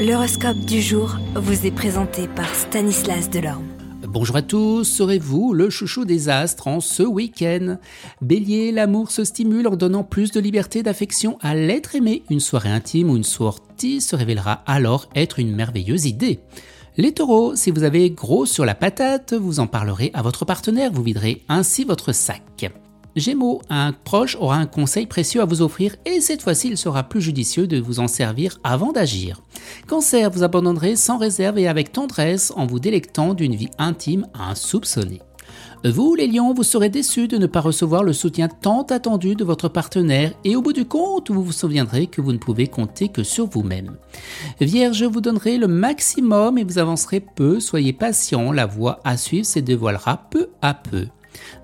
L'horoscope du jour vous est présenté par Stanislas Delorme. Bonjour à tous, serez-vous le chouchou des astres en ce week-end? Bélier, l'amour se stimule en donnant plus de liberté d'affection à l'être aimé. Une soirée intime ou une sortie se révélera alors être une merveilleuse idée. Les taureaux, si vous avez gros sur la patate, vous en parlerez à votre partenaire, vous viderez ainsi votre sac. Gémeaux, un proche aura un conseil précieux à vous offrir et cette fois-ci il sera plus judicieux de vous en servir avant d'agir. Cancer, vous abandonnerez sans réserve et avec tendresse en vous délectant d'une vie intime insoupçonnée. Vous, les lions, vous serez déçus de ne pas recevoir le soutien tant attendu de votre partenaire et au bout du compte, vous vous souviendrez que vous ne pouvez compter que sur vous-même. Vierge, vous donnerez le maximum et vous avancerez peu, soyez patient, la voie à suivre se dévoilera peu à peu.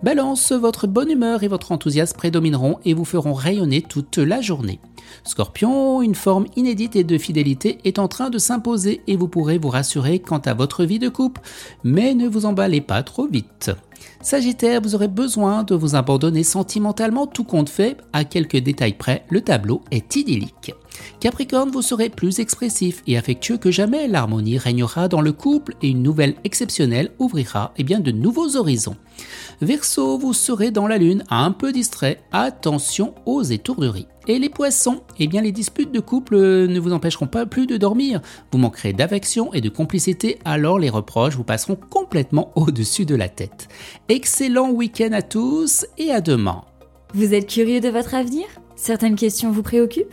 Balance, votre bonne humeur et votre enthousiasme prédomineront et vous feront rayonner toute la journée. Scorpion, une forme inédite et de fidélité est en train de s'imposer et vous pourrez vous rassurer quant à votre vie de couple, mais ne vous emballez pas trop vite. Sagittaire, vous aurez besoin de vous abandonner sentimentalement, tout compte fait, à quelques détails près, le tableau est idyllique. Capricorne, vous serez plus expressif et affectueux que jamais, l'harmonie régnera dans le couple et une nouvelle exceptionnelle ouvrira eh bien, de nouveaux horizons. Verseau, vous serez dans la lune, un peu distrait, attention aux étourderies. Et les poissons, eh bien les disputes de couple ne vous empêcheront pas plus de dormir. Vous manquerez d'affection et de complicité, alors les reproches vous passeront complètement au-dessus de la tête. Excellent week-end à tous et à demain. Vous êtes curieux de votre avenir? Certaines questions vous préoccupent?